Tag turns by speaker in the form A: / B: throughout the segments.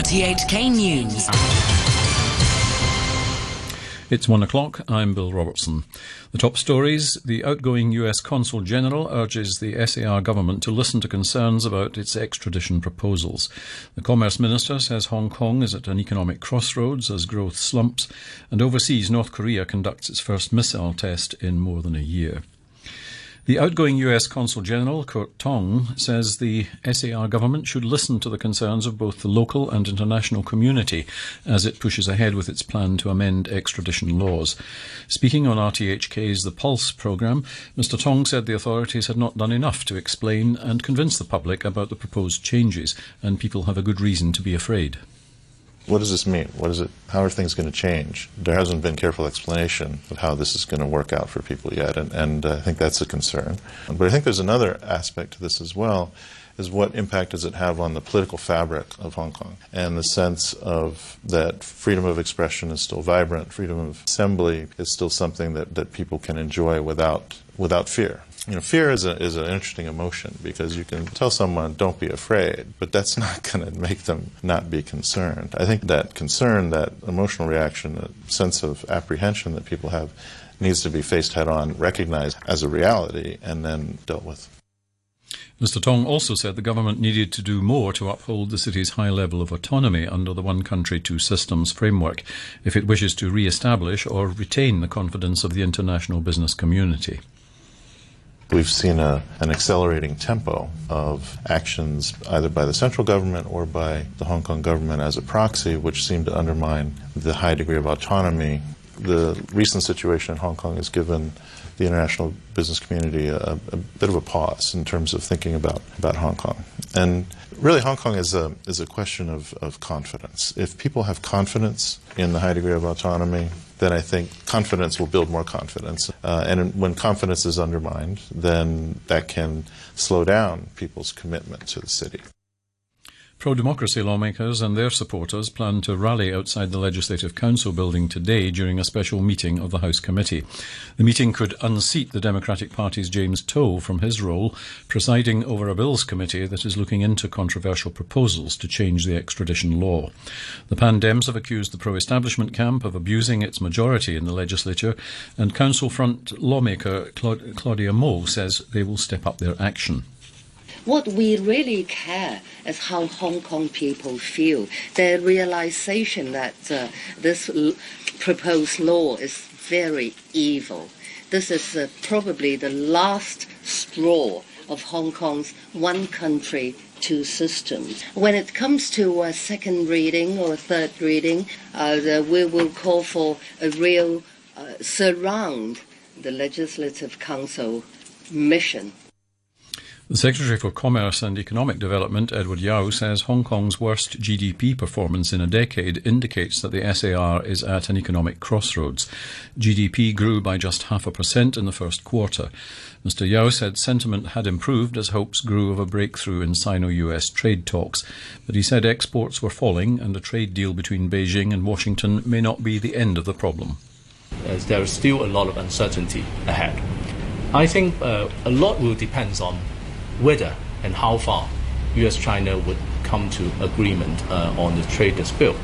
A: RTHK News.
B: It's one o'clock. I'm Bill Robertson. The top stories The outgoing US Consul General urges the SAR government to listen to concerns about its extradition proposals. The Commerce Minister says Hong Kong is at an economic crossroads as growth slumps, and overseas North Korea conducts its first missile test in more than a year. The outgoing US Consul General, Kurt Tong, says the SAR government should listen to the concerns of both the local and international community as it pushes ahead with its plan to amend extradition laws. Speaking on RTHK's The Pulse programme, Mr. Tong said the authorities had not done enough to explain and convince the public about the proposed changes, and people have a good reason to be afraid.
C: What does this mean? What is it? How are things going to change? There hasn't been careful explanation of how this is going to work out for people yet, and, and uh, I think that's a concern. But I think there's another aspect to this as well, is what impact does it have on the political fabric of Hong Kong and the sense of that freedom of expression is still vibrant, freedom of assembly is still something that, that people can enjoy without without fear you know, fear is, a, is an interesting emotion because you can tell someone, don't be afraid, but that's not going to make them not be concerned. I think that concern, that emotional reaction, that sense of apprehension that people have needs to be faced head on, recognized as a reality, and then dealt with.
B: Mr. Tong also said the government needed to do more to uphold the city's high level of autonomy under the One Country, Two Systems framework if it wishes to re establish or retain the confidence of the international business community.
C: We've seen a, an accelerating tempo of actions either by the central government or by the Hong Kong government as a proxy, which seem to undermine the high degree of autonomy. The recent situation in Hong Kong has given the international business community a, a, bit of a pause in terms of thinking about, about Hong Kong. And really, Hong Kong is a, is a question of, of confidence. If people have confidence in the high degree of autonomy, then I think confidence will build more confidence. Uh, and when confidence is undermined, then that can slow down people's commitment to the city.
B: Pro democracy lawmakers and their supporters plan to rally outside the Legislative Council building today during a special meeting of the House Committee. The meeting could unseat the Democratic Party's James To from his role presiding over a Bills Committee that is looking into controversial proposals to change the extradition law. The Pan Dems have accused the pro establishment camp of abusing its majority in the legislature, and Council Front lawmaker Claudia Mo says they will step up their action.
D: What we really care is how Hong Kong people feel. Their realization that uh, this l- proposed law is very evil. This is uh, probably the last straw of Hong Kong's one country, two systems. When it comes to a second reading or a third reading, uh, the, we will call for a real uh, surround the Legislative Council mission
B: the Secretary for Commerce and Economic Development, Edward Yau, says Hong Kong's worst GDP performance in a decade indicates that the SAR is at an economic crossroads. GDP grew by just half a percent in the first quarter. Mr. Yau said sentiment had improved as hopes grew of a breakthrough in Sino US trade talks, but he said exports were falling and a trade deal between Beijing and Washington may not be the end of the problem.
E: There is still a lot of uncertainty ahead. I think uh, a lot will depend on whether and how far U.S. China would come to agreement uh, on the trade dispute.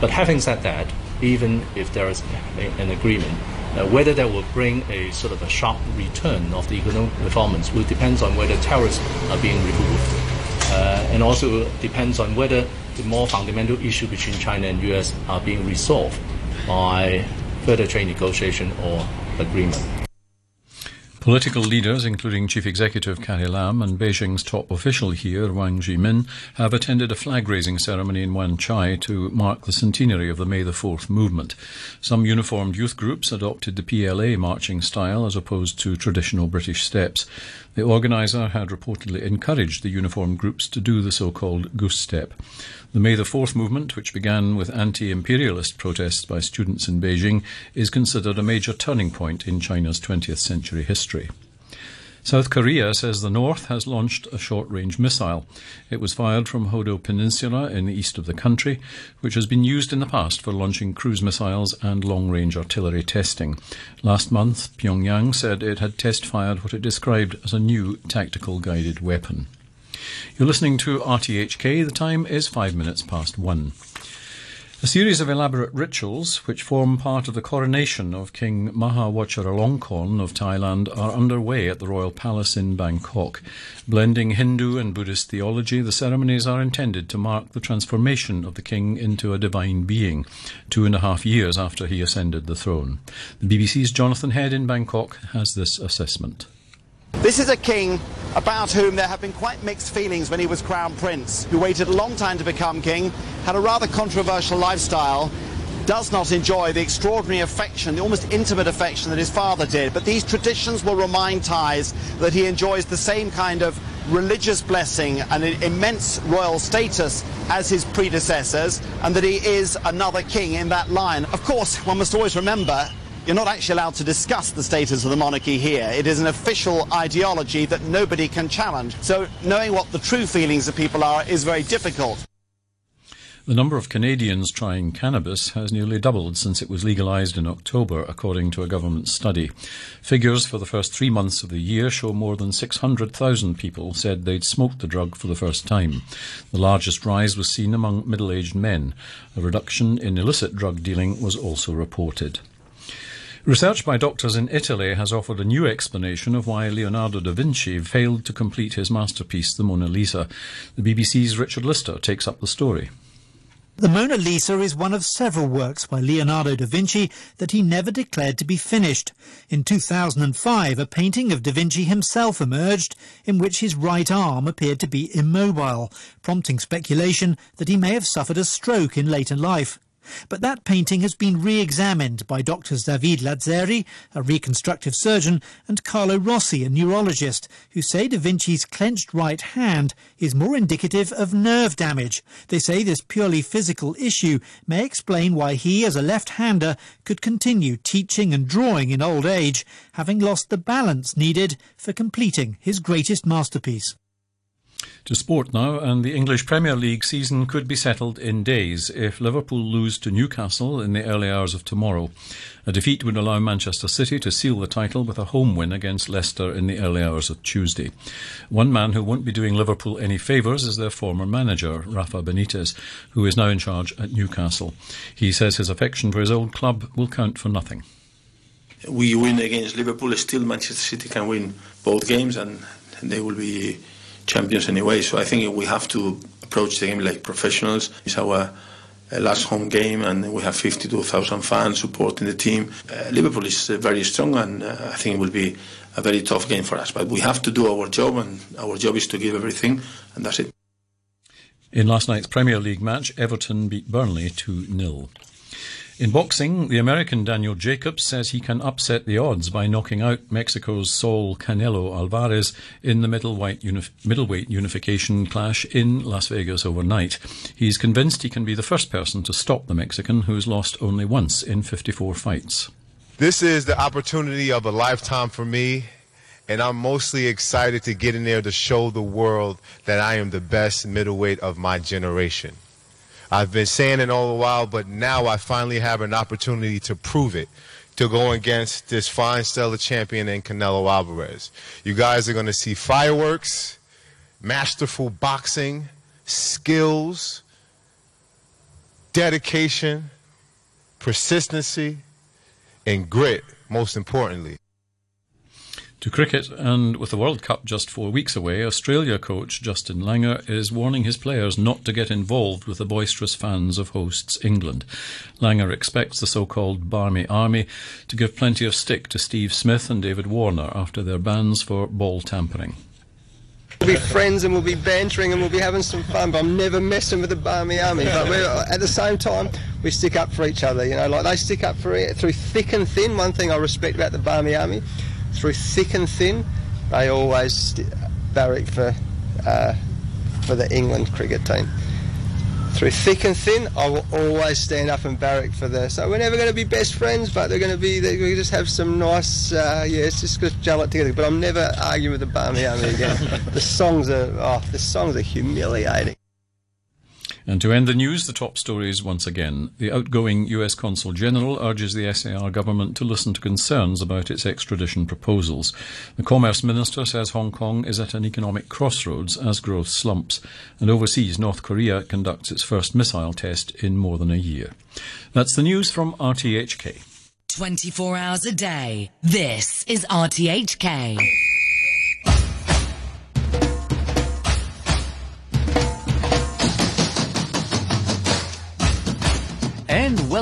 E: But having said that, even if there is a, an agreement, uh, whether that will bring a sort of a sharp return of the economic performance will depends on whether tariffs are being removed, uh, and also depends on whether the more fundamental issue between China and U.S. are being resolved by further trade negotiation or agreement.
B: Political leaders, including Chief Executive Carrie Lam and Beijing's top official here, Wang Zhimin, have attended a flag raising ceremony in Wan Chai to mark the centenary of the May the 4th movement. Some uniformed youth groups adopted the PLA marching style as opposed to traditional British steps. The organiser had reportedly encouraged the uniformed groups to do the so called goose step. The May the 4th movement, which began with anti imperialist protests by students in Beijing, is considered a major turning point in China's 20th century history. South Korea says the North has launched a short range missile. It was fired from Hodo Peninsula in the east of the country, which has been used in the past for launching cruise missiles and long range artillery testing. Last month, Pyongyang said it had test fired what it described as a new tactical guided weapon. You're listening to RTHK. The time is five minutes past one. A series of elaborate rituals, which form part of the coronation of King Maha Vajiralongkorn of Thailand, are underway at the Royal Palace in Bangkok. Blending Hindu and Buddhist theology, the ceremonies are intended to mark the transformation of the king into a divine being, two and a half years after he ascended the throne. The BBC's Jonathan Head in Bangkok has this assessment.
A: This is a king about whom there have been quite mixed feelings when he was crown prince, who waited a long time to become king, had a rather controversial lifestyle, does not enjoy the extraordinary affection, the almost intimate affection that his father did. But these traditions will remind Thais that he enjoys the same kind of religious blessing and immense royal status as his predecessors, and that he is another king in that line. Of course, one must always remember you're not actually allowed to discuss the status of the monarchy here. It is an official ideology that nobody can challenge. So knowing what the true feelings of people are is very difficult.
B: The number of Canadians trying cannabis has nearly doubled since it was legalised in October, according to a government study. Figures for the first three months of the year show more than 600,000 people said they'd smoked the drug for the first time. The largest rise was seen among middle aged men. A reduction in illicit drug dealing was also reported. Research by doctors in Italy has offered a new explanation of why Leonardo da Vinci failed to complete his masterpiece, the Mona Lisa. The BBC's Richard Lister takes up the story.
F: The Mona Lisa is one of several works by Leonardo da Vinci that he never declared to be finished. In 2005, a painting of da Vinci himself emerged in which his right arm appeared to be immobile, prompting speculation that he may have suffered a stroke in later life. But that painting has been re-examined by doctors David Lazzeri, a reconstructive surgeon, and Carlo Rossi, a neurologist, who say Da Vinci's clenched right hand is more indicative of nerve damage. They say this purely physical issue may explain why he, as a left-hander, could continue teaching and drawing in old age, having lost the balance needed for completing his greatest masterpiece.
B: To sport now, and the English Premier League season could be settled in days if Liverpool lose to Newcastle in the early hours of tomorrow. A defeat would allow Manchester City to seal the title with a home win against Leicester in the early hours of Tuesday. One man who won't be doing Liverpool any favours is their former manager, Rafa Benitez, who is now in charge at Newcastle. He says his affection for his old club will count for nothing.
G: We win against Liverpool, still Manchester City can win both games and they will be champions anyway. So I think we have to approach the game like professionals. It's our uh, last home game, and we have 52,000 fans supporting the team. Uh, Liverpool is uh, very strong, and uh, I think it will be a very tough game for us. But we have to do our job, and our job is to give everything, and that's it.
B: In last night's Premier League match, Everton beat Burnley 2 0. In boxing, the American Daniel Jacobs says he can upset the odds by knocking out Mexico's Saul Canelo Alvarez in the middleweight, unif- middleweight unification clash in Las Vegas overnight. He's convinced he can be the first person to stop the Mexican, who's lost only once in 54 fights.
H: This is the opportunity of a lifetime for me, and I'm mostly excited to get in there to show the world that I am the best middleweight of my generation. I've been saying it all the while, but now I finally have an opportunity to prove it. To go against this fine stellar champion in Canelo Alvarez. You guys are going to see fireworks, masterful boxing, skills, dedication, persistency, and grit, most importantly.
B: To cricket, and with the World Cup just four weeks away, Australia coach Justin Langer is warning his players not to get involved with the boisterous fans of hosts England. Langer expects the so called Barmy Army to give plenty of stick to Steve Smith and David Warner after their bans for ball tampering.
I: We'll be friends and we'll be bantering and we'll be having some fun, but I'm never messing with the Barmy Army. But at the same time, we stick up for each other. You know, like they stick up for it through thick and thin. One thing I respect about the Barmy Army through thick and thin, they always barrack for uh, for the England cricket team. Through thick and thin, I will always stand up and barrack for the. So we're never going to be best friends, but they're going to be. We just have some nice. Uh, yeah, it's just going to gel it together. But I'm never arguing with the Barmy Army again. the songs are. Oh, the songs are humiliating.
B: And to end the news, the top stories once again. The outgoing US Consul General urges the SAR government to listen to concerns about its extradition proposals. The Commerce Minister says Hong Kong is at an economic crossroads as growth slumps. And overseas, North Korea conducts its first missile test in more than a year. That's the news from RTHK.
J: 24 hours a day. This is RTHK.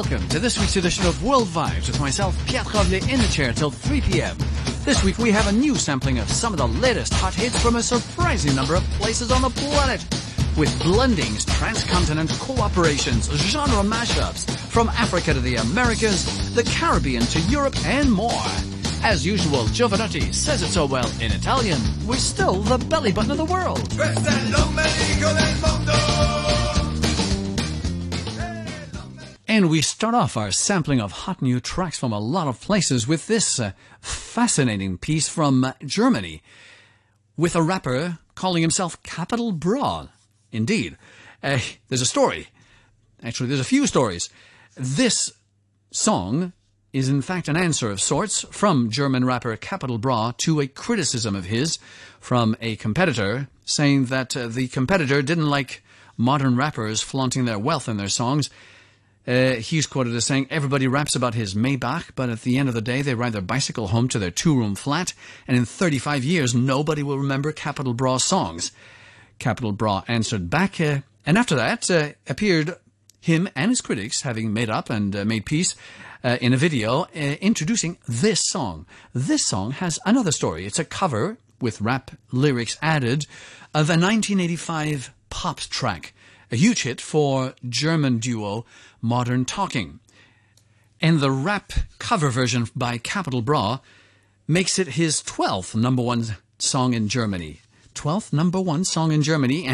K: Welcome to this week's edition of World Vibes with myself, Pierre Travelet, in the chair till 3 p.m. This week we have a new sampling of some of the latest hot hits from a surprising number of places on the planet. With blendings, transcontinent cooperations, genre mashups, from Africa to the Americas, the Caribbean to Europe, and more. As usual, Jovanotti says it so well in Italian. We're still the belly button of the world. And we start off our sampling of hot new tracks from a lot of places with this uh, fascinating piece from uh, Germany with a rapper calling himself Capital Bra. Indeed. Uh, there's a story. Actually, there's a few stories. This song is in fact an answer of sorts from German rapper Capital Bra to a criticism of his from a competitor saying that uh, the competitor didn't like modern rappers flaunting their wealth in their songs. Uh, he's quoted as saying, Everybody raps about his Maybach, but at the end of the day, they ride their bicycle home to their two room flat, and in 35 years, nobody will remember Capital Bra songs. Capital Bra answered back, uh, and after that, uh, appeared him and his critics having made up and uh, made peace uh, in a video uh, introducing this song. This song has another story. It's a cover with rap lyrics added of a 1985 pop track, a huge hit for German duo Modern Talking. And the rap cover version by Capital Bra makes it his 12th number one song in Germany. 12th number one song in Germany.